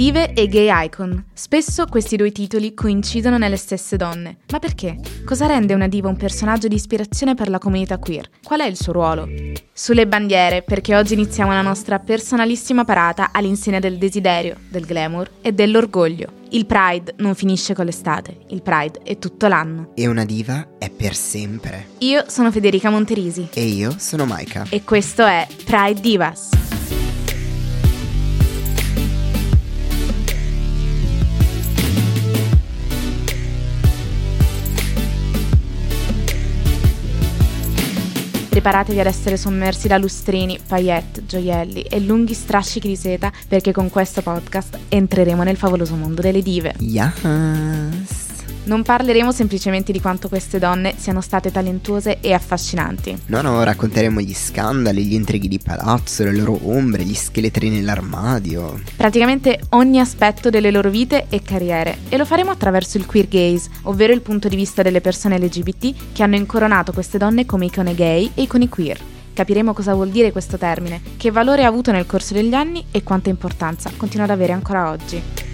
Dive e gay icon. Spesso questi due titoli coincidono nelle stesse donne. Ma perché? Cosa rende una diva un personaggio di ispirazione per la comunità queer? Qual è il suo ruolo? Sulle bandiere, perché oggi iniziamo la nostra personalissima parata all'insegna del desiderio, del glamour e dell'orgoglio. Il Pride non finisce con l'estate, il Pride è tutto l'anno. E una diva è per sempre. Io sono Federica Monterisi. E io sono Maika. E questo è Pride Divas. Preparatevi ad essere sommersi da lustrini, paillette, gioielli e lunghi strascichi di seta perché con questo podcast entreremo nel favoloso mondo delle dive. Yes! Non parleremo semplicemente di quanto queste donne siano state talentuose e affascinanti. No, no, racconteremo gli scandali, gli intrighi di palazzo, le loro ombre, gli scheletri nell'armadio. Praticamente ogni aspetto delle loro vite e carriere. E lo faremo attraverso il queer gaze, ovvero il punto di vista delle persone LGBT che hanno incoronato queste donne come icone gay e icone queer. Capiremo cosa vuol dire questo termine, che valore ha avuto nel corso degli anni e quanta importanza continua ad avere ancora oggi.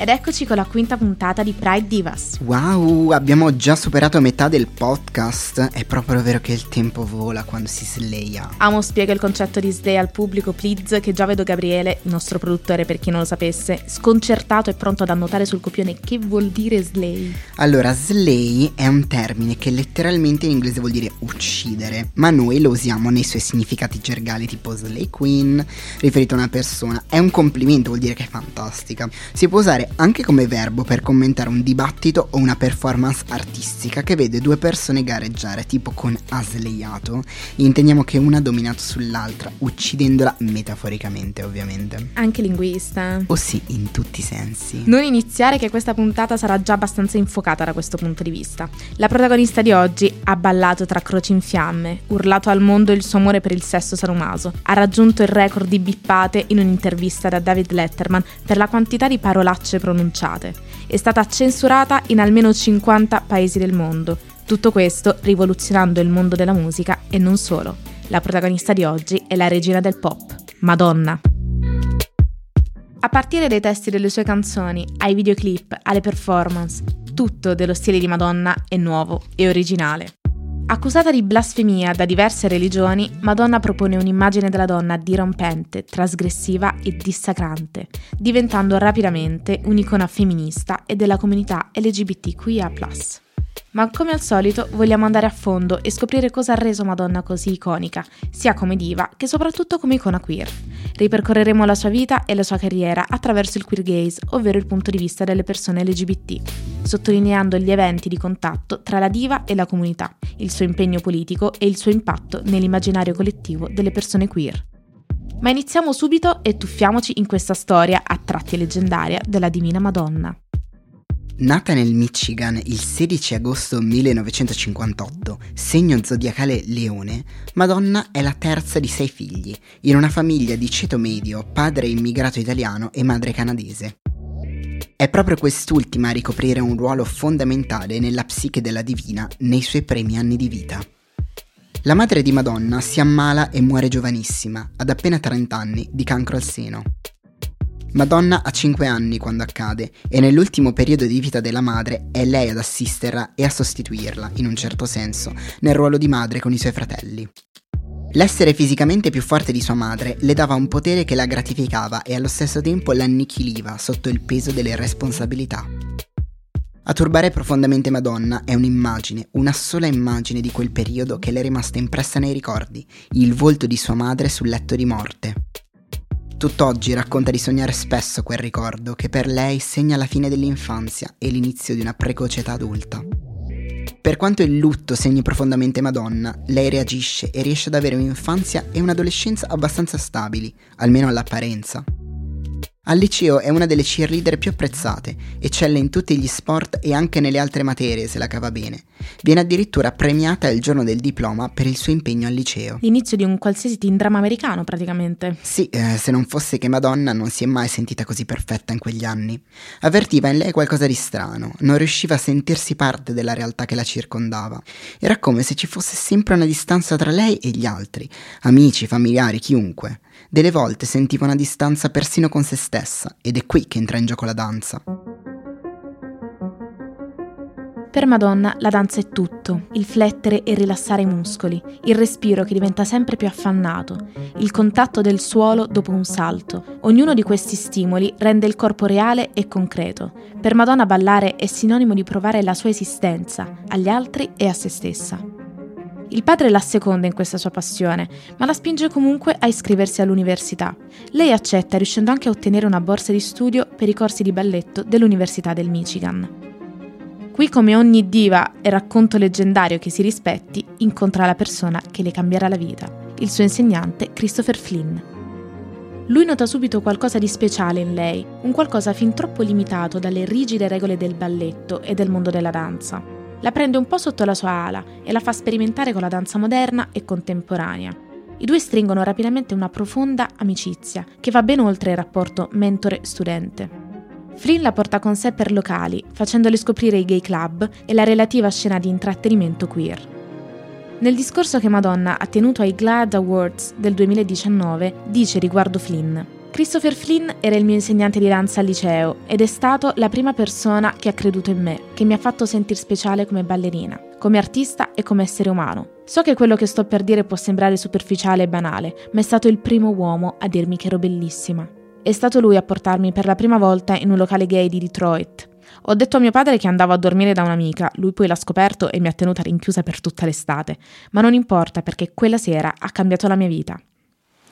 Ed eccoci con la quinta puntata di Pride Divas. Wow, abbiamo già superato metà del podcast. È proprio vero che il tempo vola quando si sleia. Amo spiega il concetto di slay al pubblico, please, che già vedo Gabriele, il nostro produttore per chi non lo sapesse, sconcertato e pronto ad annotare sul copione che vuol dire slay. Allora, slay è un termine che letteralmente in inglese vuol dire uccidere, ma noi lo usiamo nei suoi significati gergali tipo slay queen, riferito a una persona. È un complimento, vuol dire che è fantastica. Si può usare anche come verbo per commentare un dibattito o una performance artistica che vede due persone gareggiare, tipo con asleiato, intendiamo che una ha dominato sull'altra, uccidendola metaforicamente ovviamente. Anche linguista. O sì, in tutti i sensi. Non iniziare che questa puntata sarà già abbastanza infuocata da questo punto di vista. La protagonista di oggi ha ballato tra croci in fiamme, urlato al mondo il suo amore per il sesso sarumaso, ha raggiunto il record di bippate in un'intervista da David Letterman per la quantità di parolacce pronunciate. È stata censurata in almeno 50 paesi del mondo. Tutto questo rivoluzionando il mondo della musica e non solo. La protagonista di oggi è la regina del pop, Madonna. A partire dai testi delle sue canzoni, ai videoclip, alle performance, tutto dello stile di Madonna è nuovo e originale. Accusata di blasfemia da diverse religioni, Madonna propone un'immagine della donna dirompente, trasgressiva e dissacrante, diventando rapidamente un'icona femminista e della comunità LGBTQIA. Ma come al solito vogliamo andare a fondo e scoprire cosa ha reso Madonna così iconica, sia come diva che soprattutto come icona queer. Ripercorreremo la sua vita e la sua carriera attraverso il queer gaze, ovvero il punto di vista delle persone LGBT, sottolineando gli eventi di contatto tra la diva e la comunità, il suo impegno politico e il suo impatto nell'immaginario collettivo delle persone queer. Ma iniziamo subito e tuffiamoci in questa storia a tratti leggendaria della Divina Madonna. Nata nel Michigan il 16 agosto 1958, segno zodiacale leone, Madonna è la terza di sei figli, in una famiglia di ceto medio, padre immigrato italiano e madre canadese. È proprio quest'ultima a ricoprire un ruolo fondamentale nella psiche della divina nei suoi primi anni di vita. La madre di Madonna si ammala e muore giovanissima, ad appena 30 anni, di cancro al seno. Madonna ha 5 anni quando accade e nell'ultimo periodo di vita della madre è lei ad assisterla e a sostituirla, in un certo senso, nel ruolo di madre con i suoi fratelli. L'essere fisicamente più forte di sua madre le dava un potere che la gratificava e allo stesso tempo l'annichiliva sotto il peso delle responsabilità. A turbare profondamente Madonna è un'immagine, una sola immagine di quel periodo che le è rimasta impressa nei ricordi, il volto di sua madre sul letto di morte. Tutt'oggi racconta di sognare spesso quel ricordo che per lei segna la fine dell'infanzia e l'inizio di una precoce età adulta. Per quanto il lutto segni profondamente Madonna, lei reagisce e riesce ad avere un'infanzia e un'adolescenza abbastanza stabili, almeno all'apparenza. Al liceo è una delle cheerleader più apprezzate, eccelle in tutti gli sport e anche nelle altre materie se la cava bene. Viene addirittura premiata il giorno del diploma per il suo impegno al liceo. L'inizio di un qualsiasi teen drama americano praticamente. Sì, eh, se non fosse che Madonna non si è mai sentita così perfetta in quegli anni. Avvertiva in lei qualcosa di strano, non riusciva a sentirsi parte della realtà che la circondava. Era come se ci fosse sempre una distanza tra lei e gli altri, amici, familiari, chiunque. Delle volte sentiva una distanza persino con se stessa ed è qui che entra in gioco la danza. Per Madonna la danza è tutto, il flettere e rilassare i muscoli, il respiro che diventa sempre più affannato, il contatto del suolo dopo un salto. Ognuno di questi stimoli rende il corpo reale e concreto. Per Madonna ballare è sinonimo di provare la sua esistenza, agli altri e a se stessa. Il padre la seconda in questa sua passione, ma la spinge comunque a iscriversi all'università. Lei accetta, riuscendo anche a ottenere una borsa di studio per i corsi di balletto dell'Università del Michigan. Qui, come ogni diva e racconto leggendario che si rispetti, incontra la persona che le cambierà la vita, il suo insegnante Christopher Flynn. Lui nota subito qualcosa di speciale in lei, un qualcosa fin troppo limitato dalle rigide regole del balletto e del mondo della danza. La prende un po' sotto la sua ala e la fa sperimentare con la danza moderna e contemporanea. I due stringono rapidamente una profonda amicizia che va ben oltre il rapporto mentore-studente. Flynn la porta con sé per locali, facendole scoprire i gay club e la relativa scena di intrattenimento queer. Nel discorso che Madonna ha tenuto ai GLAD Awards del 2019 dice riguardo Flynn Christopher Flynn era il mio insegnante di danza al liceo ed è stato la prima persona che ha creduto in me, che mi ha fatto sentire speciale come ballerina, come artista e come essere umano. So che quello che sto per dire può sembrare superficiale e banale, ma è stato il primo uomo a dirmi che ero bellissima. È stato lui a portarmi per la prima volta in un locale gay di Detroit. Ho detto a mio padre che andavo a dormire da un'amica, lui poi l'ha scoperto e mi ha tenuta rinchiusa per tutta l'estate, ma non importa perché quella sera ha cambiato la mia vita.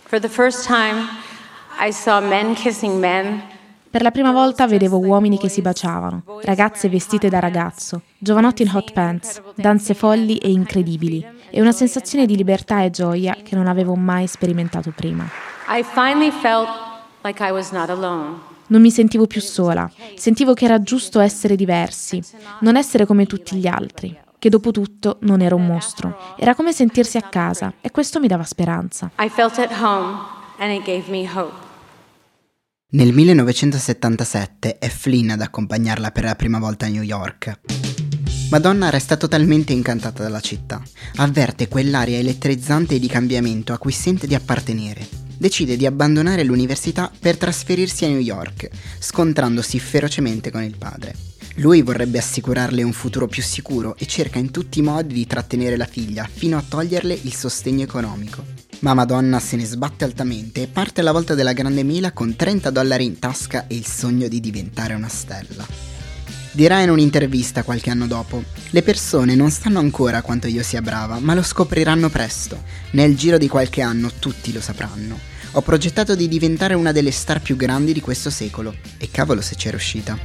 For the first time I saw men kissing men. Per la prima volta vedevo uomini che si baciavano, ragazze vestite da ragazzo, giovanotti in hot pants, danze folli e incredibili, e una sensazione di libertà e gioia che non avevo mai sperimentato prima. Non mi sentivo più sola, sentivo che era giusto essere diversi, non essere come tutti gli altri, che dopo tutto non ero un mostro. Era come sentirsi a casa e questo mi dava speranza. I felt at home and it gave me hope. Nel 1977 è Flynn ad accompagnarla per la prima volta a New York. Madonna resta totalmente incantata dalla città, avverte quell'aria elettrizzante e di cambiamento a cui sente di appartenere decide di abbandonare l'università per trasferirsi a New York, scontrandosi ferocemente con il padre. Lui vorrebbe assicurarle un futuro più sicuro e cerca in tutti i modi di trattenere la figlia fino a toglierle il sostegno economico. Ma Madonna se ne sbatte altamente e parte alla volta della grande mela con 30 dollari in tasca e il sogno di diventare una stella. Dirà in un'intervista qualche anno dopo, le persone non sanno ancora quanto io sia brava, ma lo scopriranno presto. Nel giro di qualche anno tutti lo sapranno. Ho progettato di diventare una delle star più grandi di questo secolo, e cavolo se c'è riuscita.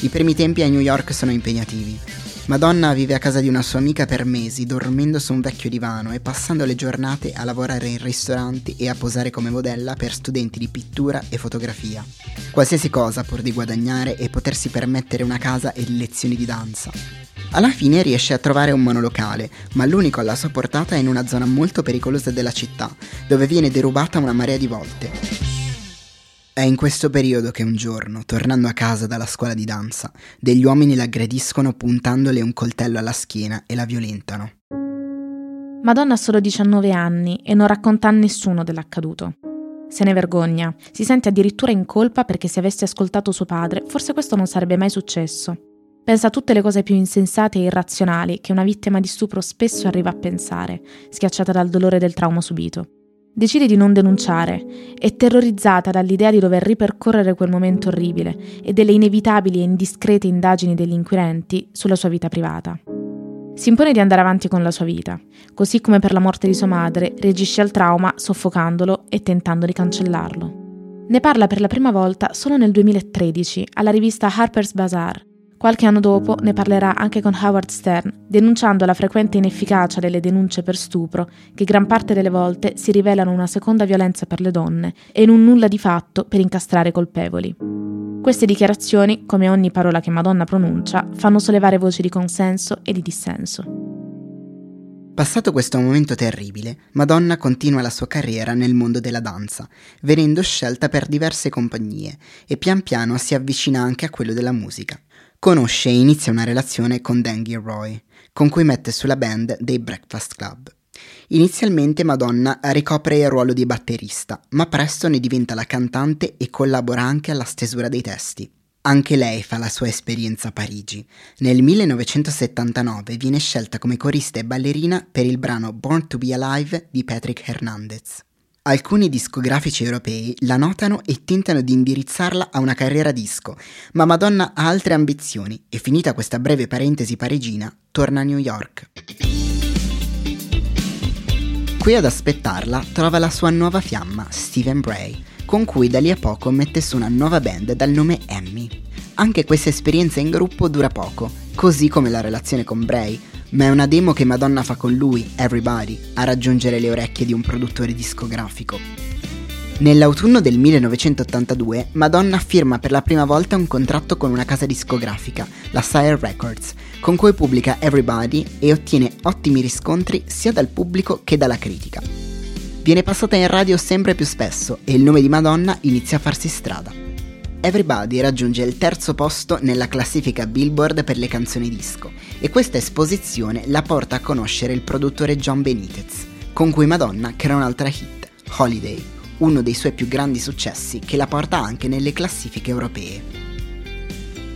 I primi tempi a New York sono impegnativi. Madonna vive a casa di una sua amica per mesi, dormendo su un vecchio divano e passando le giornate a lavorare in ristoranti e a posare come modella per studenti di pittura e fotografia. Qualsiasi cosa pur di guadagnare e potersi permettere una casa e lezioni di danza. Alla fine riesce a trovare un monolocale, ma l'unico alla sua portata è in una zona molto pericolosa della città, dove viene derubata una marea di volte. È in questo periodo che un giorno, tornando a casa dalla scuola di danza, degli uomini l'aggrediscono puntandole un coltello alla schiena e la violentano. Madonna ha solo 19 anni e non racconta a nessuno dell'accaduto. Se ne vergogna, si sente addirittura in colpa perché se avesse ascoltato suo padre, forse questo non sarebbe mai successo. Pensa a tutte le cose più insensate e irrazionali che una vittima di stupro spesso arriva a pensare, schiacciata dal dolore del trauma subito. Decide di non denunciare, è terrorizzata dall'idea di dover ripercorrere quel momento orribile e delle inevitabili e indiscrete indagini degli inquirenti sulla sua vita privata. Si impone di andare avanti con la sua vita, così come per la morte di sua madre reagisce al trauma soffocandolo e tentando di cancellarlo. Ne parla per la prima volta solo nel 2013 alla rivista Harper's Bazaar, Qualche anno dopo ne parlerà anche con Howard Stern, denunciando la frequente inefficacia delle denunce per stupro, che gran parte delle volte si rivelano una seconda violenza per le donne e in un nulla di fatto per incastrare colpevoli. Queste dichiarazioni, come ogni parola che Madonna pronuncia, fanno sollevare voci di consenso e di dissenso. Passato questo momento terribile, Madonna continua la sua carriera nel mondo della danza, venendo scelta per diverse compagnie e pian piano si avvicina anche a quello della musica conosce e inizia una relazione con Dan Gilroy, con cui mette sulla band dei Breakfast Club. Inizialmente Madonna ricopre il ruolo di batterista, ma presto ne diventa la cantante e collabora anche alla stesura dei testi. Anche lei fa la sua esperienza a Parigi. Nel 1979 viene scelta come corista e ballerina per il brano Born to be Alive di Patrick Hernandez. Alcuni discografici europei la notano e tentano di indirizzarla a una carriera disco, ma Madonna ha altre ambizioni e finita questa breve parentesi parigina, torna a New York. Qui ad aspettarla trova la sua nuova fiamma, Stephen Bray, con cui da lì a poco mette su una nuova band dal nome Emmy. Anche questa esperienza in gruppo dura poco, così come la relazione con Bray, ma è una demo che Madonna fa con lui, Everybody, a raggiungere le orecchie di un produttore discografico. Nell'autunno del 1982 Madonna firma per la prima volta un contratto con una casa discografica, la Sire Records, con cui pubblica Everybody e ottiene ottimi riscontri sia dal pubblico che dalla critica viene passata in radio sempre più spesso e il nome di Madonna inizia a farsi strada. Everybody raggiunge il terzo posto nella classifica Billboard per le canzoni disco e questa esposizione la porta a conoscere il produttore John Benitez, con cui Madonna crea un'altra hit, Holiday, uno dei suoi più grandi successi che la porta anche nelle classifiche europee.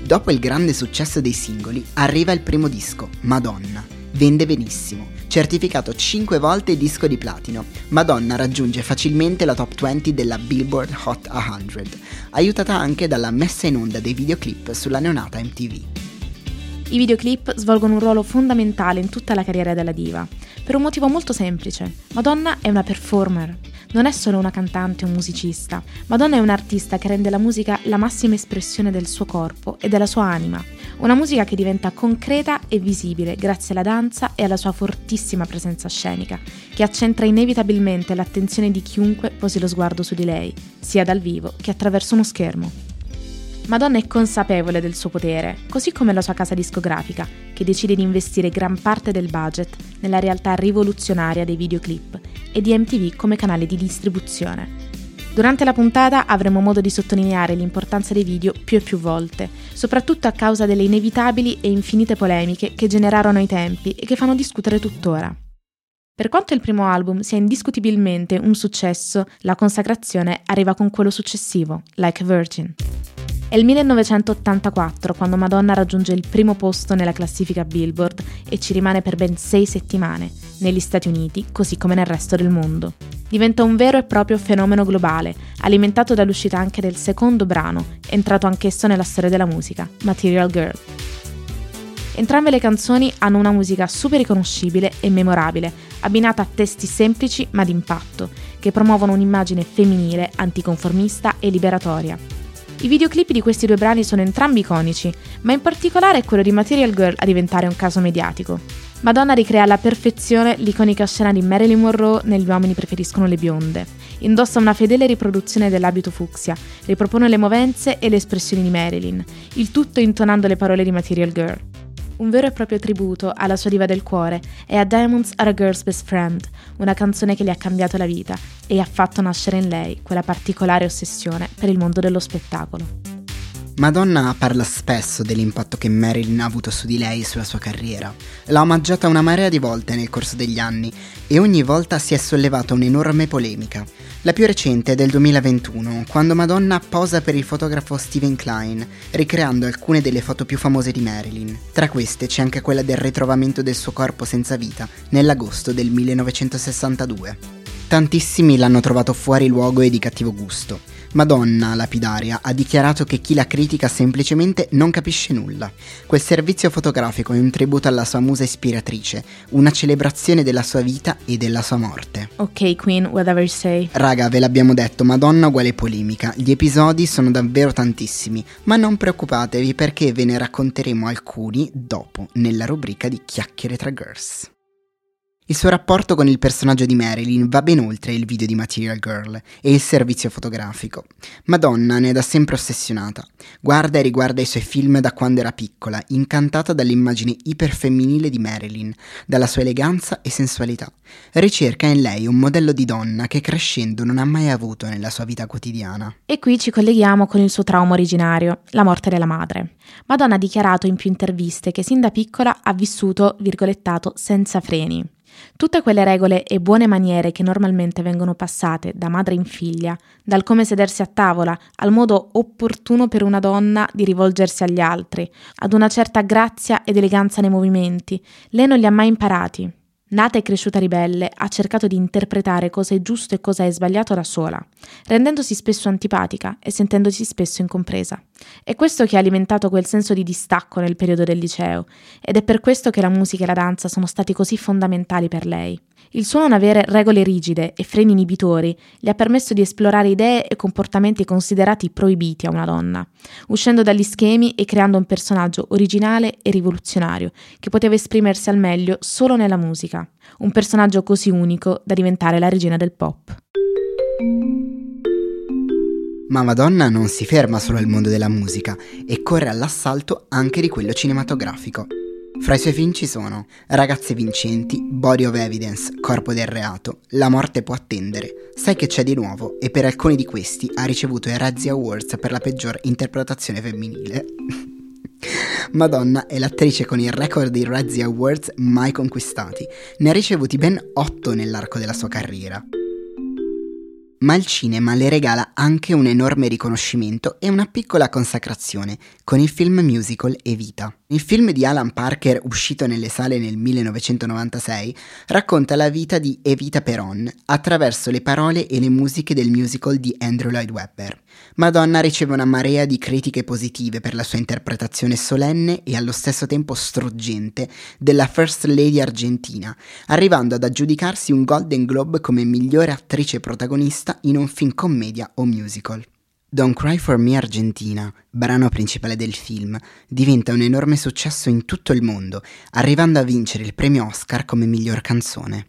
Dopo il grande successo dei singoli arriva il primo disco, Madonna. Vende benissimo certificato 5 volte disco di platino. Madonna raggiunge facilmente la top 20 della Billboard Hot 100, aiutata anche dalla messa in onda dei videoclip sulla neonata MTV. I videoclip svolgono un ruolo fondamentale in tutta la carriera della diva, per un motivo molto semplice. Madonna è una performer, non è solo una cantante o musicista. Madonna è un'artista che rende la musica la massima espressione del suo corpo e della sua anima una musica che diventa concreta e visibile grazie alla danza e alla sua fortissima presenza scenica, che accentra inevitabilmente l'attenzione di chiunque posi lo sguardo su di lei, sia dal vivo che attraverso uno schermo. Madonna è consapevole del suo potere, così come la sua casa discografica, che decide di investire gran parte del budget nella realtà rivoluzionaria dei videoclip e di MTV come canale di distribuzione. Durante la puntata avremo modo di sottolineare l'importanza dei video più e più volte, soprattutto a causa delle inevitabili e infinite polemiche che generarono ai tempi e che fanno discutere tuttora. Per quanto il primo album sia indiscutibilmente un successo, la consacrazione arriva con quello successivo, Like a Virgin. È il 1984 quando Madonna raggiunge il primo posto nella classifica Billboard e ci rimane per ben sei settimane, negli Stati Uniti così come nel resto del mondo diventa un vero e proprio fenomeno globale, alimentato dall'uscita anche del secondo brano, entrato anch'esso nella storia della musica, Material Girl. Entrambe le canzoni hanno una musica super riconoscibile e memorabile, abbinata a testi semplici ma d'impatto, che promuovono un'immagine femminile, anticonformista e liberatoria. I videoclip di questi due brani sono entrambi iconici, ma in particolare è quello di Material Girl a diventare un caso mediatico. Madonna ricrea alla perfezione l'iconica scena di Marilyn Monroe negli uomini preferiscono le bionde. Indossa una fedele riproduzione dell'abito fucsia, ripropone le movenze e le espressioni di Marilyn, il tutto intonando le parole di Material Girl. Un vero e proprio tributo alla sua diva del cuore e a Diamonds Are a Girl's Best Friend, una canzone che le ha cambiato la vita e ha fatto nascere in lei quella particolare ossessione per il mondo dello spettacolo. Madonna parla spesso dell'impatto che Marilyn ha avuto su di lei e sulla sua carriera. L'ha omaggiata una marea di volte nel corso degli anni e ogni volta si è sollevata un'enorme polemica. La più recente è del 2021, quando Madonna posa per il fotografo Steven Klein, ricreando alcune delle foto più famose di Marilyn. Tra queste c'è anche quella del ritrovamento del suo corpo senza vita nell'agosto del 1962. Tantissimi l'hanno trovato fuori luogo e di cattivo gusto. Madonna lapidaria ha dichiarato che chi la critica semplicemente non capisce nulla. Quel servizio fotografico è un tributo alla sua musa ispiratrice, una celebrazione della sua vita e della sua morte. Ok, Queen, whatever you say. Raga, ve l'abbiamo detto, Madonna uguale polemica. Gli episodi sono davvero tantissimi, ma non preoccupatevi perché ve ne racconteremo alcuni dopo, nella rubrica di Chiacchiere tra Girls. Il suo rapporto con il personaggio di Marilyn va ben oltre il video di Material Girl e il servizio fotografico. Madonna ne è da sempre ossessionata. Guarda e riguarda i suoi film da quando era piccola, incantata dall'immagine iperfemminile di Marilyn, dalla sua eleganza e sensualità. Ricerca in lei un modello di donna che crescendo non ha mai avuto nella sua vita quotidiana. E qui ci colleghiamo con il suo trauma originario, la morte della madre. Madonna ha dichiarato in più interviste che sin da piccola ha vissuto, virgolettato, senza freni Tutte quelle regole e buone maniere che normalmente vengono passate da madre in figlia, dal come sedersi a tavola al modo opportuno per una donna di rivolgersi agli altri, ad una certa grazia ed eleganza nei movimenti, lei non li ha mai imparati. Nata e cresciuta ribelle, ha cercato di interpretare cosa è giusto e cosa è sbagliato da sola, rendendosi spesso antipatica e sentendosi spesso incompresa. È questo che ha alimentato quel senso di distacco nel periodo del liceo, ed è per questo che la musica e la danza sono stati così fondamentali per lei. Il suo non avere regole rigide e freni inibitori gli ha permesso di esplorare idee e comportamenti considerati proibiti a una donna, uscendo dagli schemi e creando un personaggio originale e rivoluzionario che poteva esprimersi al meglio solo nella musica, un personaggio così unico da diventare la regina del pop. Ma Madonna non si ferma solo al mondo della musica e corre all'assalto anche di quello cinematografico. Fra i suoi film ci sono Ragazze vincenti, Body of Evidence, Corpo del reato, La morte può attendere, Sai che c'è di nuovo e per alcuni di questi ha ricevuto i Razzie Awards per la peggior interpretazione femminile. Madonna è l'attrice con il record di Razzie Awards mai conquistati, ne ha ricevuti ben 8 nell'arco della sua carriera ma il cinema le regala anche un enorme riconoscimento e una piccola consacrazione con il film musical Evita. Il film di Alan Parker, uscito nelle sale nel 1996, racconta la vita di Evita Peron attraverso le parole e le musiche del musical di Andrew Lloyd Webber. Madonna riceve una marea di critiche positive per la sua interpretazione solenne e allo stesso tempo struggente della First Lady argentina, arrivando ad aggiudicarsi un Golden Globe come migliore attrice protagonista in un film commedia o musical. Don't Cry for Me Argentina, brano principale del film, diventa un enorme successo in tutto il mondo, arrivando a vincere il premio Oscar come miglior canzone.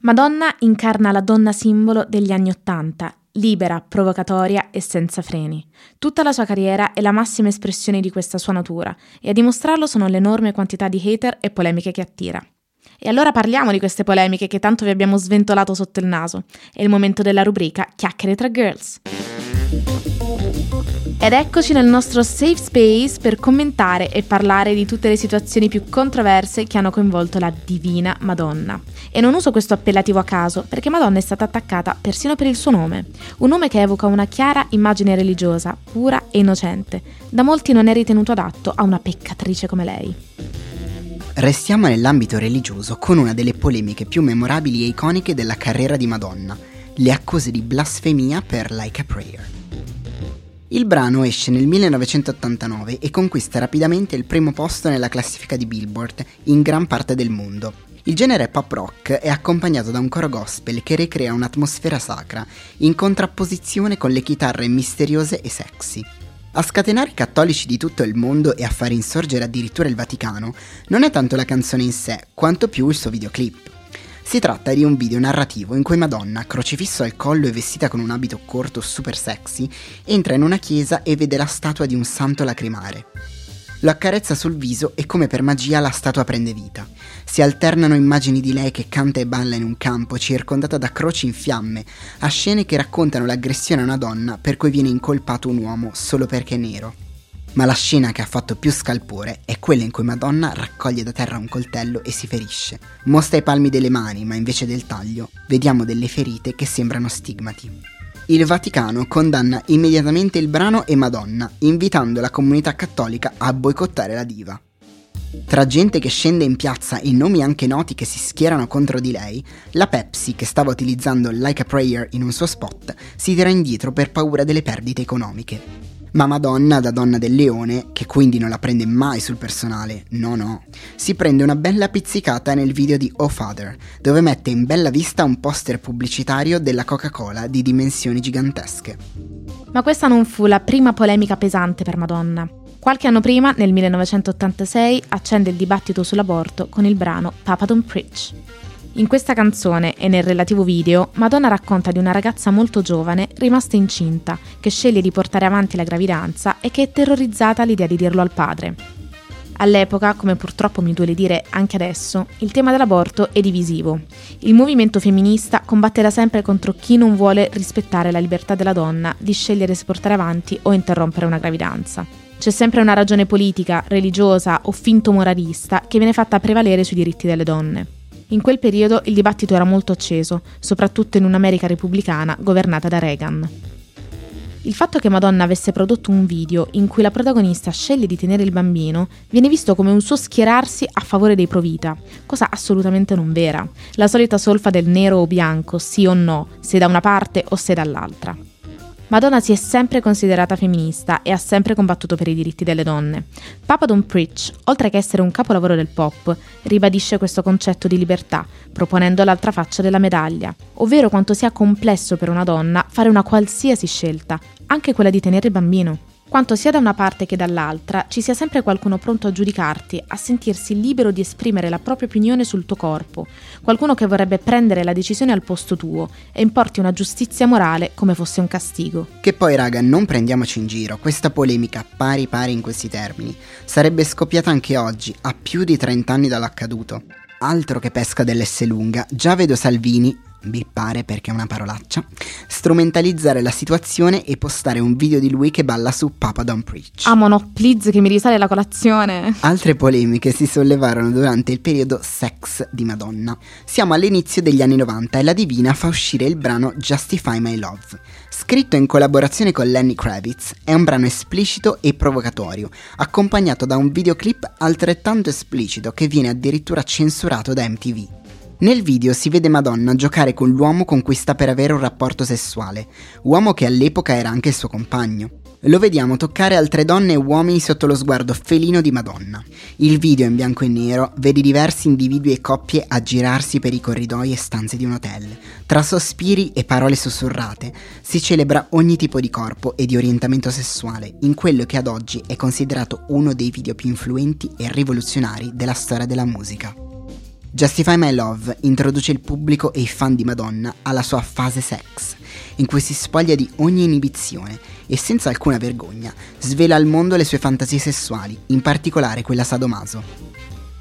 Madonna incarna la donna simbolo degli anni Ottanta, libera, provocatoria e senza freni. Tutta la sua carriera è la massima espressione di questa sua natura e a dimostrarlo sono l'enorme quantità di hater e polemiche che attira. E allora parliamo di queste polemiche che tanto vi abbiamo sventolato sotto il naso. È il momento della rubrica Chiacchiere tra Girls. Ed eccoci nel nostro safe space per commentare e parlare di tutte le situazioni più controverse che hanno coinvolto la divina Madonna. E non uso questo appellativo a caso, perché Madonna è stata attaccata persino per il suo nome, un nome che evoca una chiara immagine religiosa, pura e innocente. Da molti non è ritenuto adatto a una peccatrice come lei. Restiamo nell'ambito religioso con una delle polemiche più memorabili e iconiche della carriera di Madonna, le accuse di blasfemia per Like a Prayer. Il brano esce nel 1989 e conquista rapidamente il primo posto nella classifica di Billboard in gran parte del mondo. Il genere pop rock è accompagnato da un coro gospel che ricrea un'atmosfera sacra, in contrapposizione con le chitarre misteriose e sexy. A scatenare i cattolici di tutto il mondo e a far insorgere addirittura il Vaticano non è tanto la canzone in sé, quanto più il suo videoclip. Si tratta di un video narrativo in cui Madonna, crocifisso al collo e vestita con un abito corto super sexy, entra in una chiesa e vede la statua di un santo lacrimare. Lo accarezza sul viso e come per magia la statua prende vita. Si alternano immagini di lei che canta e balla in un campo circondata da croci in fiamme, a scene che raccontano l'aggressione a una donna per cui viene incolpato un uomo solo perché è nero. Ma la scena che ha fatto più scalpore è quella in cui Madonna raccoglie da terra un coltello e si ferisce. Mostra i palmi delle mani, ma invece del taglio vediamo delle ferite che sembrano stigmati il Vaticano condanna immediatamente il brano e Madonna, invitando la comunità cattolica a boicottare la diva. Tra gente che scende in piazza e nomi anche noti che si schierano contro di lei, la Pepsi, che stava utilizzando Like a Prayer in un suo spot, si tira indietro per paura delle perdite economiche. Ma Madonna, da donna del leone, che quindi non la prende mai sul personale, no no, si prende una bella pizzicata nel video di Oh Father, dove mette in bella vista un poster pubblicitario della Coca-Cola di dimensioni gigantesche. Ma questa non fu la prima polemica pesante per Madonna. Qualche anno prima, nel 1986, accende il dibattito sull'aborto con il brano Papa Don't Preach. In questa canzone e nel relativo video, Madonna racconta di una ragazza molto giovane rimasta incinta, che sceglie di portare avanti la gravidanza e che è terrorizzata all'idea di dirlo al padre. All'epoca, come purtroppo mi duole dire anche adesso, il tema dell'aborto è divisivo. Il movimento femminista combatte da sempre contro chi non vuole rispettare la libertà della donna di scegliere se portare avanti o interrompere una gravidanza. C'è sempre una ragione politica, religiosa o finto moralista che viene fatta prevalere sui diritti delle donne. In quel periodo il dibattito era molto acceso, soprattutto in un'America repubblicana governata da Reagan. Il fatto che Madonna avesse prodotto un video in cui la protagonista sceglie di tenere il bambino viene visto come un suo schierarsi a favore dei pro-vita, cosa assolutamente non vera. La solita solfa del nero o bianco, sì o no, se da una parte o se dall'altra. Madonna si è sempre considerata femminista e ha sempre combattuto per i diritti delle donne. Papa Don't Preach, oltre che essere un capolavoro del pop, ribadisce questo concetto di libertà, proponendo l'altra faccia della medaglia, ovvero quanto sia complesso per una donna fare una qualsiasi scelta, anche quella di tenere il bambino quanto sia da una parte che dall'altra ci sia sempre qualcuno pronto a giudicarti, a sentirsi libero di esprimere la propria opinione sul tuo corpo, qualcuno che vorrebbe prendere la decisione al posto tuo e importi una giustizia morale come fosse un castigo. Che poi raga, non prendiamoci in giro, questa polemica pari pari in questi termini sarebbe scoppiata anche oggi, a più di 30 anni dall'accaduto. Altro che pesca dell'S lunga, già vedo Salvini bippare perché è una parolaccia, strumentalizzare la situazione e postare un video di lui che balla su Papa Don't Preach. Amo ah, no, please che mi risale la colazione. Altre polemiche si sollevarono durante il periodo sex di Madonna. Siamo all'inizio degli anni 90 e la Divina fa uscire il brano Justify My Love. Scritto in collaborazione con Lenny Kravitz, è un brano esplicito e provocatorio, accompagnato da un videoclip altrettanto esplicito che viene addirittura censurato da MTV. Nel video si vede Madonna giocare con l'uomo con cui sta per avere un rapporto sessuale, uomo che all'epoca era anche il suo compagno. Lo vediamo toccare altre donne e uomini sotto lo sguardo felino di Madonna. Il video in bianco e nero vede diversi individui e coppie aggirarsi per i corridoi e stanze di un hotel. Tra sospiri e parole sussurrate si celebra ogni tipo di corpo e di orientamento sessuale in quello che ad oggi è considerato uno dei video più influenti e rivoluzionari della storia della musica. Justify My Love introduce il pubblico e i fan di Madonna alla sua fase sex, in cui si spoglia di ogni inibizione e senza alcuna vergogna svela al mondo le sue fantasie sessuali, in particolare quella sadomaso.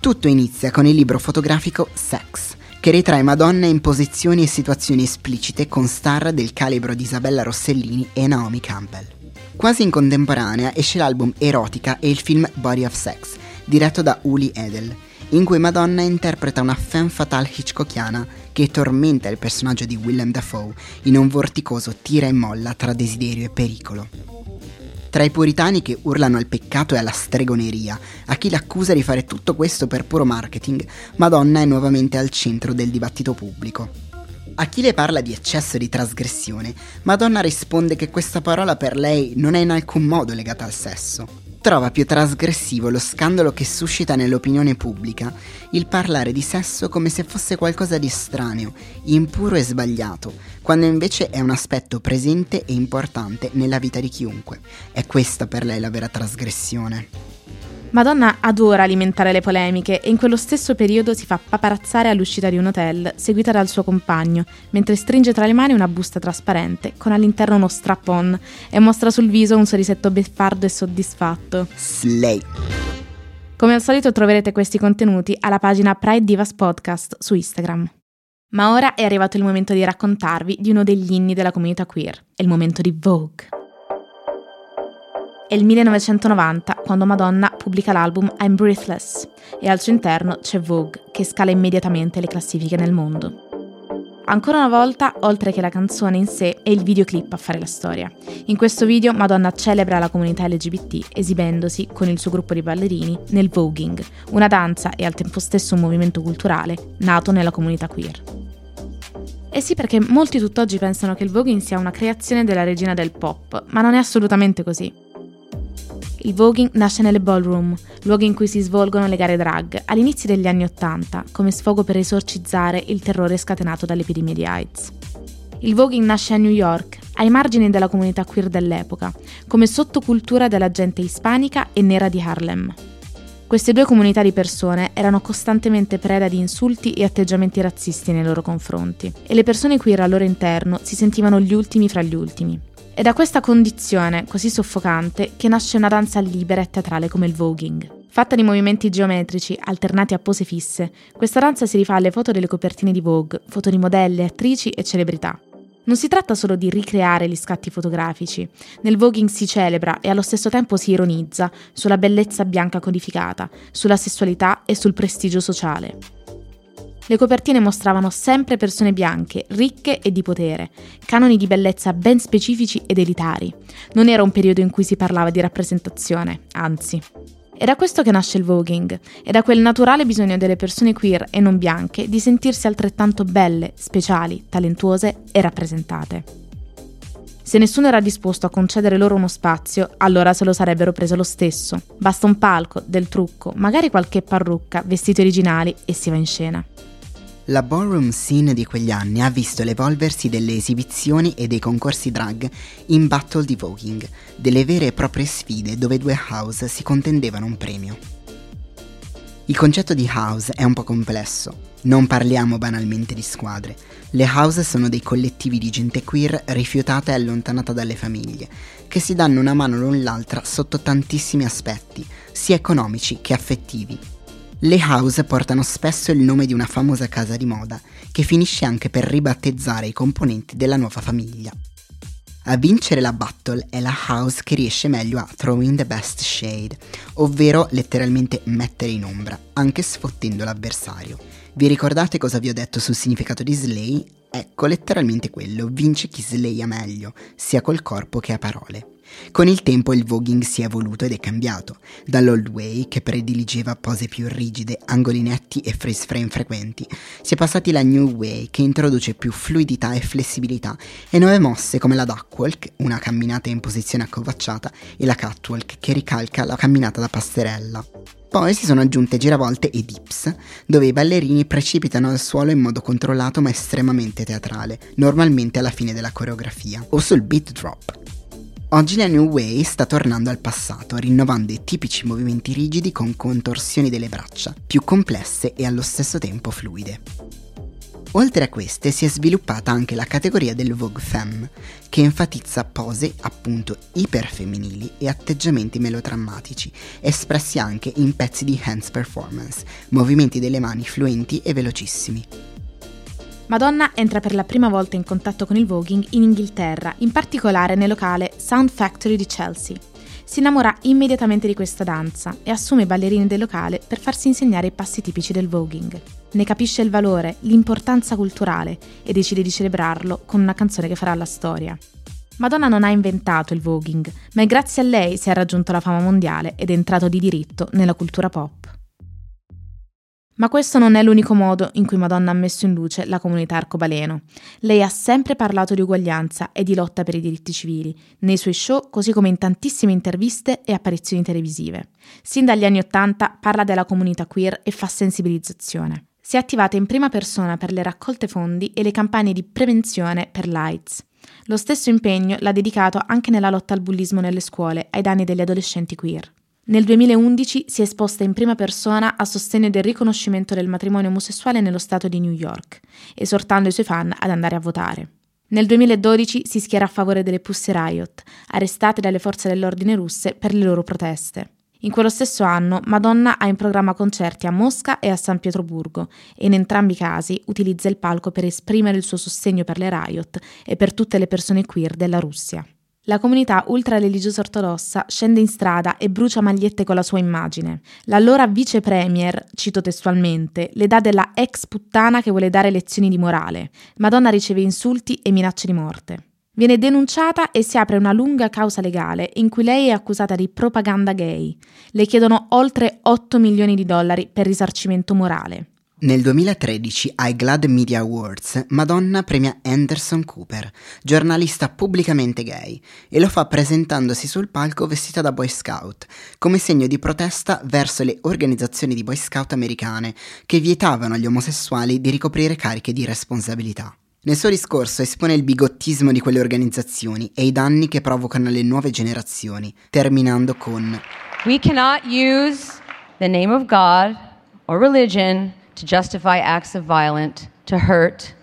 Tutto inizia con il libro fotografico Sex, che ritrae Madonna in posizioni e situazioni esplicite con star del calibro di Isabella Rossellini e Naomi Campbell. Quasi in contemporanea esce l'album Erotica e il film Body of Sex, diretto da Uli Edel, in cui Madonna interpreta una femme fatale hitchcockiana che tormenta il personaggio di Willem Dafoe in un vorticoso tira e molla tra desiderio e pericolo. Tra i puritani che urlano al peccato e alla stregoneria, a chi l'accusa di fare tutto questo per puro marketing, Madonna è nuovamente al centro del dibattito pubblico. A chi le parla di eccesso di trasgressione, Madonna risponde che questa parola per lei non è in alcun modo legata al sesso trova più trasgressivo lo scandalo che suscita nell'opinione pubblica il parlare di sesso come se fosse qualcosa di estraneo, impuro e sbagliato, quando invece è un aspetto presente e importante nella vita di chiunque. È questa per lei la vera trasgressione. Madonna adora alimentare le polemiche e in quello stesso periodo si fa paparazzare all'uscita di un hotel, seguita dal suo compagno, mentre stringe tra le mani una busta trasparente con all'interno uno strap-on e mostra sul viso un sorrisetto beffardo e soddisfatto. Slay! Come al solito troverete questi contenuti alla pagina Pride Divas Podcast su Instagram. Ma ora è arrivato il momento di raccontarvi di uno degli inni della comunità queer, è il momento di Vogue. È il 1990 quando Madonna pubblica l'album I'm Breathless e al suo interno c'è Vogue che scala immediatamente le classifiche nel mondo. Ancora una volta, oltre che la canzone in sé, è il videoclip a fare la storia. In questo video Madonna celebra la comunità LGBT esibendosi con il suo gruppo di ballerini nel voguing, una danza e al tempo stesso un movimento culturale nato nella comunità queer. Eh sì, perché molti tutt'oggi pensano che il voguing sia una creazione della regina del pop, ma non è assolutamente così. Il voguing nasce nelle ballroom, luoghi in cui si svolgono le gare drag, all'inizio degli anni Ottanta, come sfogo per esorcizzare il terrore scatenato dall'epidemia di AIDS. Il voguing nasce a New York, ai margini della comunità queer dell'epoca, come sottocultura della gente ispanica e nera di Harlem. Queste due comunità di persone erano costantemente preda di insulti e atteggiamenti razzisti nei loro confronti, e le persone queer al loro interno si sentivano gli ultimi fra gli ultimi. È da questa condizione così soffocante che nasce una danza libera e teatrale come il voguing. Fatta di movimenti geometrici alternati a pose fisse, questa danza si rifà alle foto delle copertine di Vogue, foto di modelle, attrici e celebrità. Non si tratta solo di ricreare gli scatti fotografici. Nel voguing si celebra e allo stesso tempo si ironizza sulla bellezza bianca codificata, sulla sessualità e sul prestigio sociale. Le copertine mostravano sempre persone bianche, ricche e di potere, canoni di bellezza ben specifici ed elitari. Non era un periodo in cui si parlava di rappresentazione, anzi. È da questo che nasce il voguing, e da quel naturale bisogno delle persone queer e non bianche di sentirsi altrettanto belle, speciali, talentuose e rappresentate. Se nessuno era disposto a concedere loro uno spazio, allora se lo sarebbero preso lo stesso. Basta un palco, del trucco, magari qualche parrucca, vestiti originali e si va in scena. La ballroom scene di quegli anni ha visto l'evolversi delle esibizioni e dei concorsi drag in battle di voguing, delle vere e proprie sfide dove due house si contendevano un premio. Il concetto di house è un po' complesso. Non parliamo banalmente di squadre. Le house sono dei collettivi di gente queer rifiutata e allontanata dalle famiglie, che si danno una mano l'un l'altra sotto tantissimi aspetti, sia economici che affettivi, le house portano spesso il nome di una famosa casa di moda, che finisce anche per ribattezzare i componenti della nuova famiglia. A vincere la battle è la house che riesce meglio a throw in the best shade, ovvero letteralmente mettere in ombra, anche sfottendo l'avversario. Vi ricordate cosa vi ho detto sul significato di slay? Ecco letteralmente quello, vince chi slaya meglio, sia col corpo che a parole. Con il tempo il voguing si è evoluto ed è cambiato, dall'old way che prediligeva pose più rigide, angoli netti e freeze frame frequenti, si è passati alla new way che introduce più fluidità e flessibilità e nuove mosse come la duckwalk, una camminata in posizione accovacciata, e la catwalk che ricalca la camminata da passerella. Poi si sono aggiunte giravolte e dips, dove i ballerini precipitano al suolo in modo controllato ma estremamente teatrale, normalmente alla fine della coreografia, o sul beat drop. Oggi la New Way sta tornando al passato, rinnovando i tipici movimenti rigidi con contorsioni delle braccia, più complesse e allo stesso tempo fluide. Oltre a queste si è sviluppata anche la categoria del Vogue Femme, che enfatizza pose appunto iperfemminili e atteggiamenti melodrammatici, espressi anche in pezzi di hands performance, movimenti delle mani fluenti e velocissimi. Madonna entra per la prima volta in contatto con il voguing in Inghilterra, in particolare nel locale Sound Factory di Chelsea. Si innamora immediatamente di questa danza e assume i ballerini del locale per farsi insegnare i passi tipici del voguing. Ne capisce il valore, l'importanza culturale e decide di celebrarlo con una canzone che farà la storia. Madonna non ha inventato il voguing, ma è grazie a lei si è raggiunto la fama mondiale ed è entrato di diritto nella cultura pop. Ma questo non è l'unico modo in cui Madonna ha messo in luce la comunità arcobaleno. Lei ha sempre parlato di uguaglianza e di lotta per i diritti civili, nei suoi show così come in tantissime interviste e apparizioni televisive. Sin dagli anni Ottanta parla della comunità queer e fa sensibilizzazione. Si è attivata in prima persona per le raccolte fondi e le campagne di prevenzione per l'AIDS. Lo stesso impegno l'ha dedicato anche nella lotta al bullismo nelle scuole ai danni degli adolescenti queer. Nel 2011 si è esposta in prima persona a sostegno del riconoscimento del matrimonio omosessuale nello Stato di New York, esortando i suoi fan ad andare a votare. Nel 2012 si schiera a favore delle Pussy Riot, arrestate dalle forze dell'ordine russe per le loro proteste. In quello stesso anno Madonna ha in programma concerti a Mosca e a San Pietroburgo e in entrambi i casi utilizza il palco per esprimere il suo sostegno per le riot e per tutte le persone queer della Russia. La comunità ultra-religiosa ortodossa scende in strada e brucia magliette con la sua immagine. L'allora vice premier, cito testualmente, le dà della ex puttana che vuole dare lezioni di morale. Madonna riceve insulti e minacce di morte. Viene denunciata e si apre una lunga causa legale in cui lei è accusata di propaganda gay. Le chiedono oltre 8 milioni di dollari per risarcimento morale. Nel 2013 ai Glad Media Awards Madonna premia Anderson Cooper, giornalista pubblicamente gay, e lo fa presentandosi sul palco vestita da Boy Scout, come segno di protesta verso le organizzazioni di Boy Scout americane che vietavano agli omosessuali di ricoprire cariche di responsabilità. Nel suo discorso espone il bigottismo di quelle organizzazioni e i danni che provocano alle nuove generazioni, terminando con We cannot use the name of God or religion to justify acts of violence, to hurt,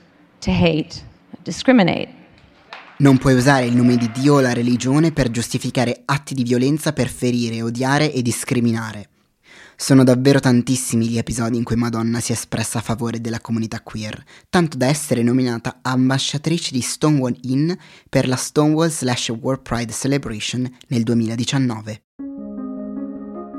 to hate, discriminate. Non puoi usare il nome di Dio o la religione per giustificare atti di violenza per ferire, odiare e discriminare. Sono davvero tantissimi gli episodi in cui Madonna si è espressa a favore della comunità queer, tanto da essere nominata ambasciatrice di Stonewall Inn per la Stonewall slash World Pride Celebration nel 2019.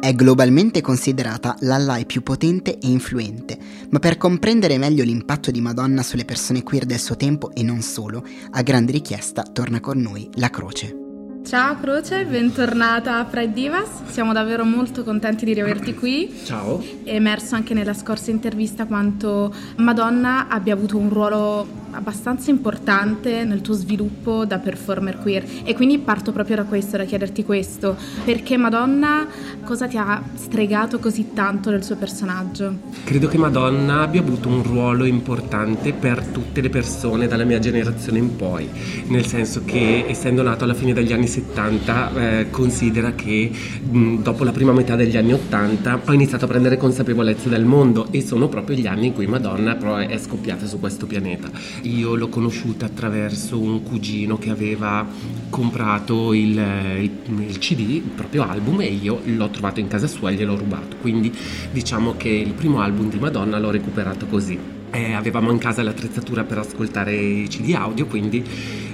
È globalmente considerata l'ally più potente e influente, ma per comprendere meglio l'impatto di Madonna sulle persone queer del suo tempo e non solo, a grande richiesta torna con noi la Croce. Ciao Croce, bentornata a Pride Divas. Siamo davvero molto contenti di riaverti qui. Ciao. È emerso anche nella scorsa intervista quanto Madonna abbia avuto un ruolo abbastanza importante nel tuo sviluppo da performer queer e quindi parto proprio da questo, da chiederti questo. Perché Madonna cosa ti ha stregato così tanto del suo personaggio? Credo che Madonna abbia avuto un ruolo importante per tutte le persone dalla mia generazione in poi, nel senso che essendo nato alla fine degli anni 70 eh, considera che mh, dopo la prima metà degli anni 80 ho iniziato a prendere consapevolezza del mondo e sono proprio gli anni in cui Madonna però è scoppiata su questo pianeta. Io l'ho conosciuta attraverso un cugino che aveva comprato il, il, il CD, il proprio album e io l'ho trovato in casa sua e gliel'ho rubato. Quindi diciamo che il primo album di Madonna l'ho recuperato così eh, avevamo in casa l'attrezzatura per ascoltare i CD audio, quindi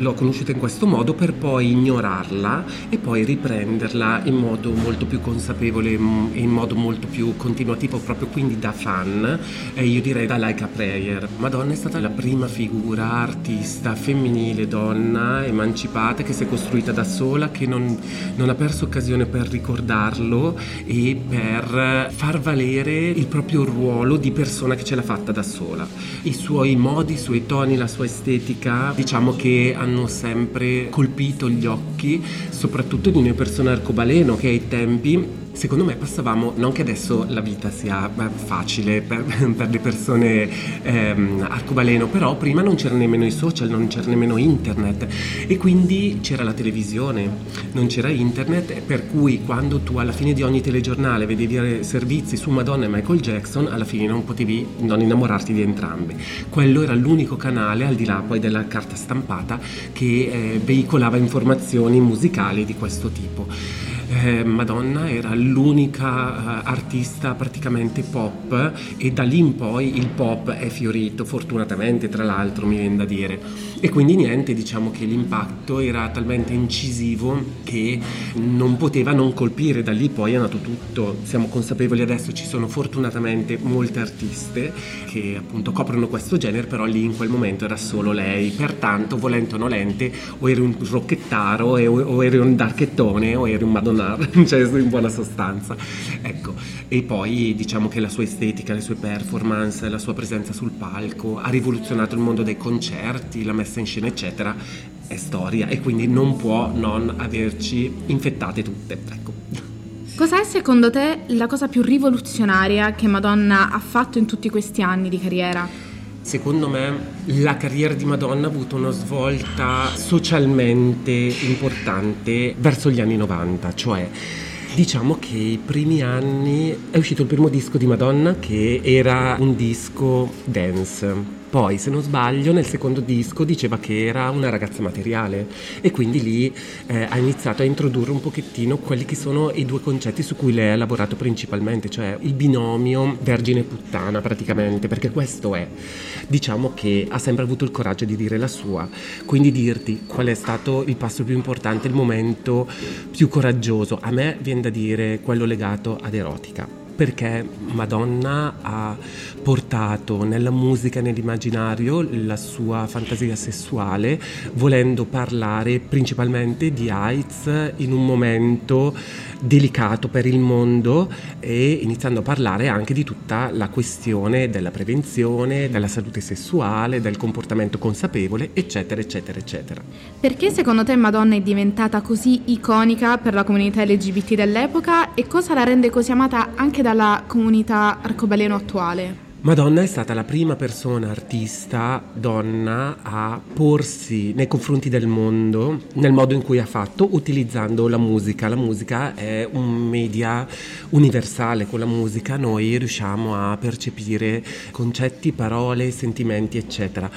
l'ho conosciuta in questo modo per poi ignorarla e poi riprenderla in modo molto più consapevole mm, e in modo molto più continuativo, proprio quindi da fan, e io direi da Like a Prayer. Madonna è stata la prima figura artista femminile, donna, emancipata, che si è costruita da sola, che non, non ha perso occasione per ricordarlo e per far valere il proprio ruolo di persona che ce l'ha fatta da sola i suoi modi, i suoi toni, la sua estetica, diciamo che hanno sempre colpito gli occhi, soprattutto di noi persone arcobaleno che ai tempi secondo me passavamo, non che adesso la vita sia facile per, per le persone ehm, arcobaleno, però prima non c'erano nemmeno i social, non c'era nemmeno internet e quindi c'era la televisione, non c'era internet, per cui quando tu alla fine di ogni telegiornale vedevi servizi su Madonna e Michael Jackson, alla fine non potevi non innamorarti di entrambi. Quello era l'unico canale, al di là poi della carta stampata, che eh, veicolava informazioni musicali di questo tipo eh, Madonna era l'unica eh, artista praticamente pop e da lì in poi il pop è fiorito, fortunatamente tra l'altro mi viene da dire. E quindi niente, diciamo che l'impatto era talmente incisivo che non poteva non colpire, da lì poi è nato tutto. Siamo consapevoli adesso, ci sono fortunatamente molte artiste che appunto coprono questo genere, però lì in quel momento era solo lei, pertanto volente o nolente o eri un rocchettaro o eri un darchettone o eri un Madonna cioè in buona sostanza. Ecco, e poi diciamo che la sua estetica, le sue performance, la sua presenza sul palco ha rivoluzionato il mondo dei concerti, la messa in scena, eccetera, è storia e quindi non può non averci infettate tutte. Ecco. Cos'è secondo te la cosa più rivoluzionaria che Madonna ha fatto in tutti questi anni di carriera? Secondo me la carriera di Madonna ha avuto una svolta socialmente importante verso gli anni 90, cioè Diciamo che i primi anni è uscito il primo disco di Madonna che era un disco dance poi, se non sbaglio, nel secondo disco diceva che era una ragazza materiale e quindi lì eh, ha iniziato a introdurre un pochettino quelli che sono i due concetti su cui lei ha lavorato principalmente, cioè il binomio vergine-puttana praticamente, perché questo è. Diciamo che ha sempre avuto il coraggio di dire la sua, quindi dirti qual è stato il passo più importante, il momento più coraggioso. A me viene da dire quello legato ad erotica perché Madonna ha portato nella musica e nell'immaginario la sua fantasia sessuale, volendo parlare principalmente di AIDS in un momento delicato per il mondo e iniziando a parlare anche di tutta la questione della prevenzione, della salute sessuale, del comportamento consapevole, eccetera, eccetera, eccetera. Perché secondo te Madonna è diventata così iconica per la comunità LGBT dell'epoca e cosa la rende così amata anche dalla comunità arcobaleno attuale? Madonna è stata la prima persona artista donna a porsi nei confronti del mondo nel modo in cui ha fatto utilizzando la musica. La musica è un media universale, con la musica noi riusciamo a percepire concetti, parole, sentimenti, eccetera.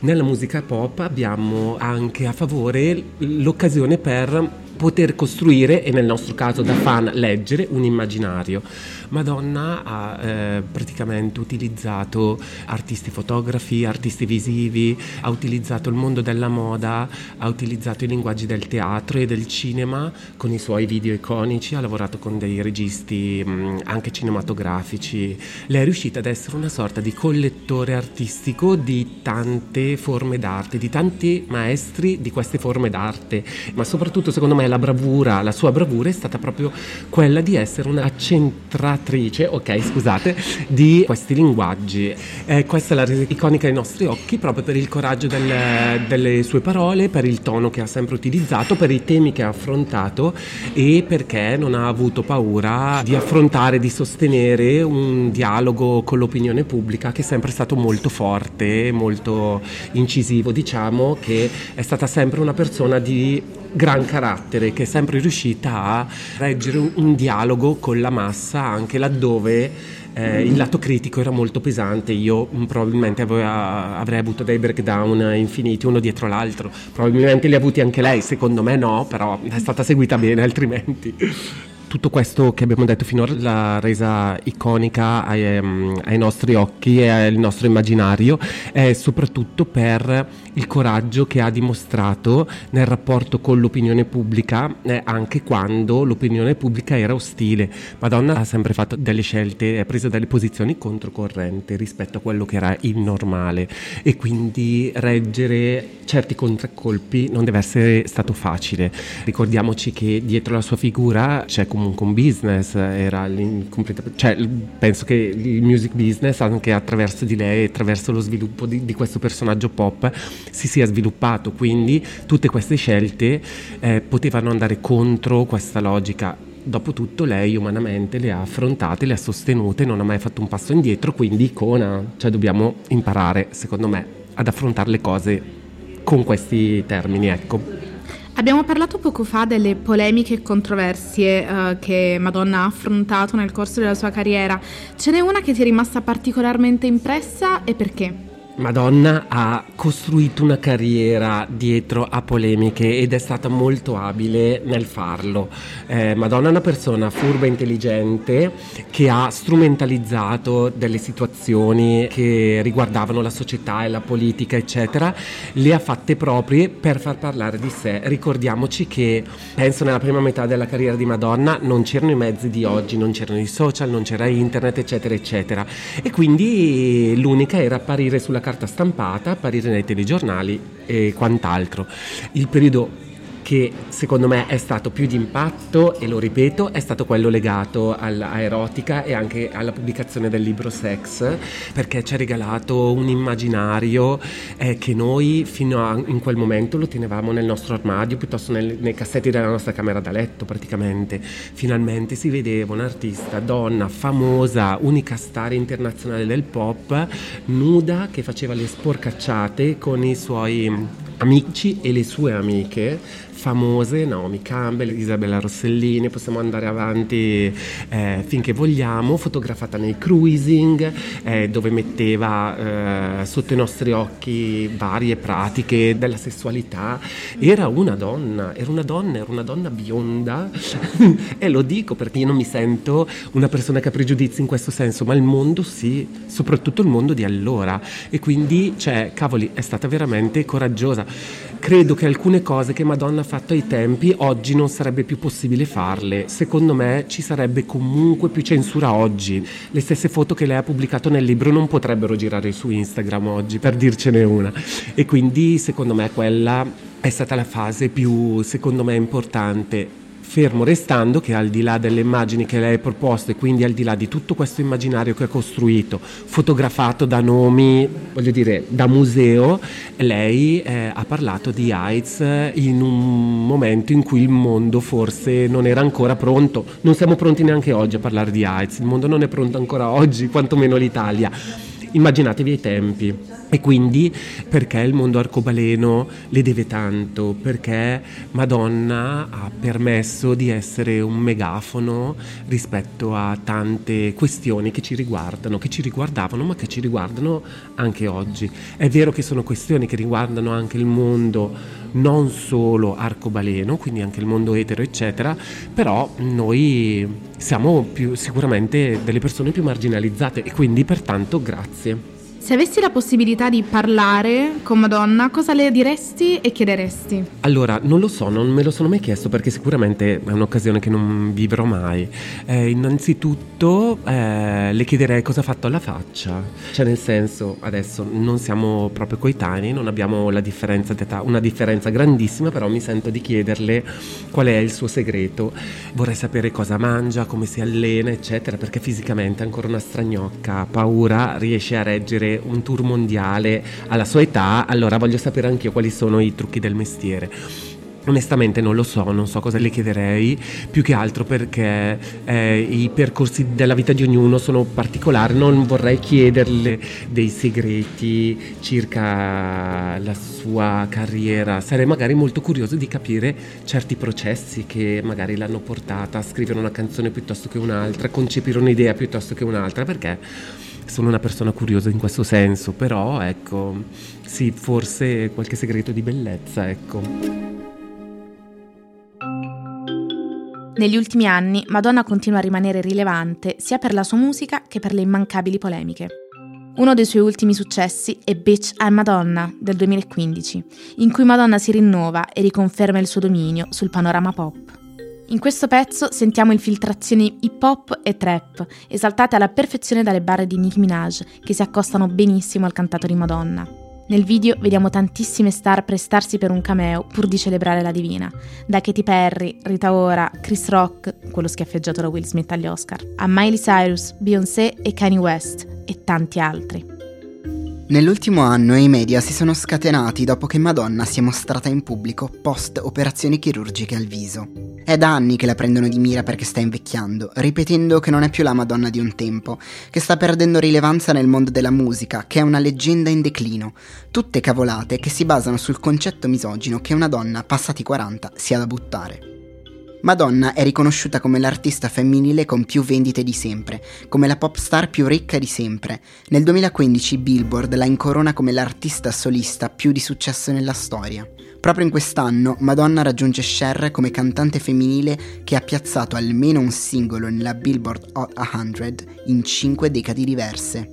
Nella musica pop abbiamo anche a favore l'occasione per poter costruire e nel nostro caso da fan leggere un immaginario. Madonna ha eh, praticamente utilizzato artisti fotografi, artisti visivi, ha utilizzato il mondo della moda, ha utilizzato i linguaggi del teatro e del cinema con i suoi video iconici, ha lavorato con dei registi mh, anche cinematografici. Lei è riuscita ad essere una sorta di collettore artistico di tante forme d'arte, di tanti maestri di queste forme d'arte, ma soprattutto secondo me la bravura, la sua bravura è stata proprio quella di essere una centratrice, ok scusate, di questi linguaggi. Eh, questa l'ha resa iconica ai nostri occhi proprio per il coraggio del, delle sue parole, per il tono che ha sempre utilizzato, per i temi che ha affrontato e perché non ha avuto paura di affrontare, di sostenere un dialogo con l'opinione pubblica che è sempre stato molto forte, molto incisivo, diciamo che è stata sempre una persona di gran carattere che è sempre riuscita a reggere un, dialogo con la massa anche laddove eh, il lato critico era molto pesante, io mm, probabilmente avevo, avrei avuto dei breakdown infiniti uno dietro l'altro, probabilmente li ha avuti anche lei, secondo me no, però è stata seguita bene altrimenti. Tutto questo che abbiamo detto finora l'ha resa iconica ai, um, ai, nostri occhi e al nostro immaginario è soprattutto per il coraggio che ha dimostrato nel rapporto con l'opinione pubblica eh, anche quando l'opinione pubblica era ostile. Madonna ha sempre fatto delle scelte, ha preso delle posizioni controcorrente rispetto a quello che era il normale e quindi reggere certi contraccolpi non deve essere stato facile. Ricordiamoci che dietro la sua figura c'è comunque un business, cioè, penso che il music business anche attraverso di lei, attraverso lo sviluppo di, di questo personaggio pop si sia sviluppato, quindi tutte queste scelte eh, potevano andare contro questa logica. Dopotutto lei umanamente le ha affrontate, le ha sostenute, non ha mai fatto un passo indietro, quindi icona, cioè dobbiamo imparare, secondo me, ad affrontare le cose con questi termini, ecco. Abbiamo parlato poco fa delle polemiche e controversie uh, che Madonna ha affrontato nel corso della sua carriera. Ce n'è una che ti è rimasta particolarmente impressa e perché? Madonna ha costruito una carriera dietro a polemiche ed è stata molto abile nel farlo. Eh, Madonna è una persona furba e intelligente che ha strumentalizzato delle situazioni che riguardavano la società e la politica, eccetera, le ha fatte proprie per far parlare di sé. Ricordiamoci che penso nella prima metà della carriera di Madonna non c'erano i mezzi di oggi, non c'erano i social, non c'era internet, eccetera, eccetera. E quindi l'unica era apparire sulla carta stampata, apparire nei telegiornali e quant'altro. Il periodo che secondo me è stato più di impatto e lo ripeto è stato quello legato alla erotica e anche alla pubblicazione del libro Sex perché ci ha regalato un immaginario eh, che noi fino a in quel momento lo tenevamo nel nostro armadio piuttosto nel, nei cassetti della nostra camera da letto praticamente. Finalmente si vedeva un'artista donna famosa unica star internazionale del pop nuda che faceva le sporcacciate con i suoi amici e le sue amiche famose, Naomi Campbell, Isabella Rossellini, possiamo andare avanti eh, finché vogliamo, fotografata nei cruising, eh, dove metteva eh, sotto i nostri occhi varie pratiche della sessualità. Era una donna, era una donna, era una donna bionda e lo dico perché io non mi sento una persona che ha pregiudizi in questo senso, ma il mondo sì, soprattutto il mondo di allora e quindi, cioè, cavoli, è stata veramente coraggiosa. Credo che alcune cose che Madonna fatto ai tempi oggi non sarebbe più possibile farle. Secondo me ci sarebbe comunque più censura oggi. Le stesse foto che lei ha pubblicato nel libro non potrebbero girare su Instagram oggi, per dircene una. E quindi secondo me quella è stata la fase più, secondo me, importante fermo restando che al di là delle immagini che lei ha proposto e quindi al di là di tutto questo immaginario che ha costruito, fotografato da nomi, voglio dire, da museo, lei eh, ha parlato di AIDS in un momento in cui il mondo forse non era ancora pronto. Non siamo pronti neanche oggi a parlare di AIDS, il mondo non è pronto ancora oggi, quantomeno l'Italia immaginatevi i tempi. E quindi perché il mondo arcobaleno le deve tanto? Perché Madonna ha permesso di essere un megafono rispetto a tante questioni che ci riguardano, che ci riguardavano, ma che ci riguardano anche oggi. È vero che sono questioni che riguardano anche il mondo non solo arcobaleno, quindi anche il mondo etero, eccetera, però noi siamo più, sicuramente delle persone più marginalizzate e quindi pertanto grazie. Se avessi la possibilità di parlare con Madonna, cosa le diresti e chiederesti? Allora, non lo so, non me lo sono mai chiesto perché sicuramente è un'occasione che non vivrò mai. Eh, innanzitutto eh, le chiederei cosa ha fatto alla faccia. Cioè, nel senso, adesso non siamo proprio coetanei, non abbiamo la differenza d'età, una differenza grandissima, però mi sento di chiederle qual è il suo segreto. Vorrei sapere cosa mangia, come si allena, eccetera, perché fisicamente è ancora una stragnocca, paura, riesce a reggere un tour mondiale alla sua età, allora voglio sapere anche io quali sono i trucchi del mestiere. Onestamente non lo so, non so cosa le chiederei, più che altro perché eh, i percorsi della vita di ognuno sono particolari, non vorrei chiederle dei segreti circa la sua carriera, sarei magari molto curioso di capire certi processi che magari l'hanno portata a scrivere una canzone piuttosto che un'altra, a concepire un'idea piuttosto che un'altra, perché sono una persona curiosa in questo senso, però ecco, sì, forse qualche segreto di bellezza, ecco. Negli ultimi anni Madonna continua a rimanere rilevante sia per la sua musica che per le immancabili polemiche. Uno dei suoi ultimi successi è Bitch I'm Madonna del 2015, in cui Madonna si rinnova e riconferma il suo dominio sul panorama pop. In questo pezzo sentiamo infiltrazioni hip hop e trap, esaltate alla perfezione dalle barre di Nicki Minaj, che si accostano benissimo al cantato di Madonna. Nel video vediamo tantissime star prestarsi per un cameo pur di celebrare la divina, da Katy Perry, Rita Ora, Chris Rock, quello schiaffeggiato da Will Smith agli Oscar, a Miley Cyrus, Beyoncé e Kanye West, e tanti altri. Nell'ultimo anno i media si sono scatenati dopo che Madonna si è mostrata in pubblico post operazioni chirurgiche al viso. È da anni che la prendono di mira perché sta invecchiando, ripetendo che non è più la Madonna di un tempo, che sta perdendo rilevanza nel mondo della musica, che è una leggenda in declino. Tutte cavolate che si basano sul concetto misogino che una donna passati 40 sia da buttare. Madonna è riconosciuta come l'artista femminile con più vendite di sempre, come la pop star più ricca di sempre. Nel 2015 Billboard la incorona come l'artista solista più di successo nella storia. Proprio in quest'anno Madonna raggiunge Cher come cantante femminile che ha piazzato almeno un singolo nella Billboard Hot 100 in 5 decadi diverse.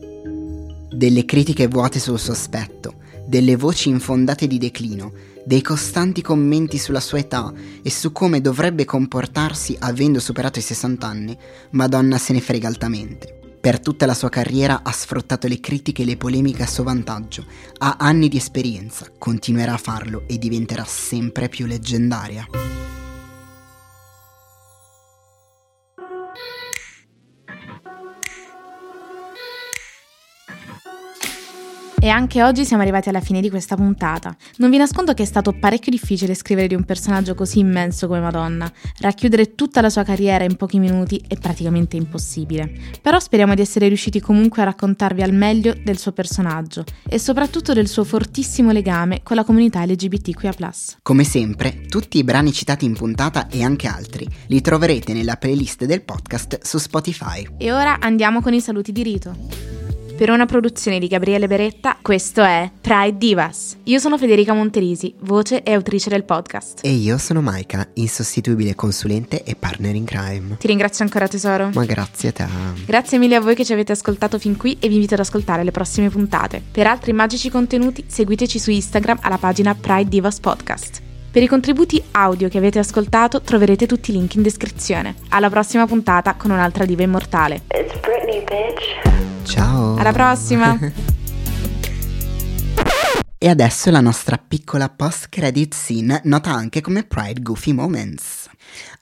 Delle critiche vuote sul suo aspetto, delle voci infondate di declino, dei costanti commenti sulla sua età e su come dovrebbe comportarsi avendo superato i 60 anni, Madonna se ne frega altamente. Per tutta la sua carriera ha sfruttato le critiche e le polemiche a suo vantaggio, ha anni di esperienza, continuerà a farlo e diventerà sempre più leggendaria. E anche oggi siamo arrivati alla fine di questa puntata. Non vi nascondo che è stato parecchio difficile scrivere di un personaggio così immenso come Madonna. Racchiudere tutta la sua carriera in pochi minuti è praticamente impossibile. Però speriamo di essere riusciti comunque a raccontarvi al meglio del suo personaggio e soprattutto del suo fortissimo legame con la comunità LGBTQIA. Come sempre, tutti i brani citati in puntata e anche altri li troverete nella playlist del podcast su Spotify. E ora andiamo con i saluti di rito. Per una produzione di Gabriele Beretta, questo è Pride Divas. Io sono Federica Monterisi, voce e autrice del podcast. E io sono Maika, insostituibile consulente e partner in crime. Ti ringrazio ancora tesoro. Ma grazie a te. Grazie mille a voi che ci avete ascoltato fin qui e vi invito ad ascoltare le prossime puntate. Per altri magici contenuti seguiteci su Instagram alla pagina Pride Divas Podcast. Per i contributi audio che avete ascoltato troverete tutti i link in descrizione. Alla prossima puntata con un'altra diva immortale. It's Britney, bitch. Ciao. Alla prossima. e adesso la nostra piccola post-credit scene nota anche come Pride Goofy Moments.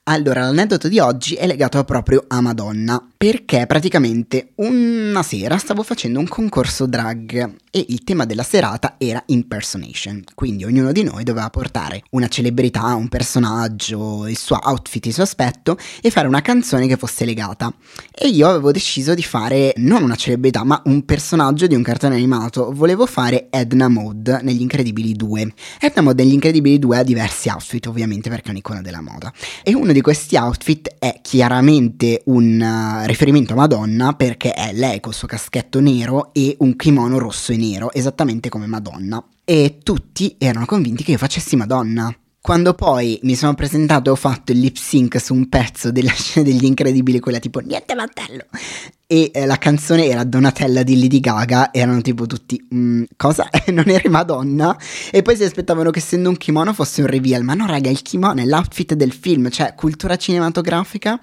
Allora, l'aneddoto di oggi è legato proprio a Madonna, perché praticamente una sera stavo facendo un concorso drag e il tema della serata era impersonation, quindi ognuno di noi doveva portare una celebrità, un personaggio, il suo outfit, il suo aspetto e fare una canzone che fosse legata. E io avevo deciso di fare non una celebrità, ma un personaggio di un cartone animato. Volevo fare Edna Mode negli Incredibili 2. Edna Mode negli Incredibili 2 ha diversi outfit, ovviamente perché è un'icona della moda. E uno di questi outfit è chiaramente un uh, riferimento a Madonna perché è lei col suo caschetto nero e un kimono rosso e nero, esattamente come Madonna. e tutti erano convinti che io facessi Madonna. Quando poi mi sono presentato e ho fatto il lip sync su un pezzo della scena degli incredibili, quella tipo niente mantello, e eh, la canzone era Donatella di Lady Gaga, erano tipo tutti, mm, cosa? non eri Madonna? E poi si aspettavano che essendo un kimono fosse un reveal, ma no raga, il kimono è l'outfit del film, cioè cultura cinematografica.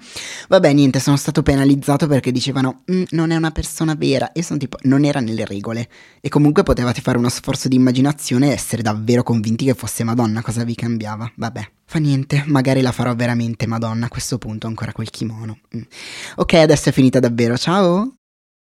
Vabbè, niente, sono stato penalizzato perché dicevano, mm, non è una persona vera, e sono tipo, non era nelle regole. E comunque potevate fare uno sforzo di immaginazione e essere davvero convinti che fosse Madonna, cosa vi cambiava? Vabbè. Fa niente, magari la farò veramente, madonna, a questo punto ancora quel kimono. Mm. Ok, adesso è finita davvero, ciao!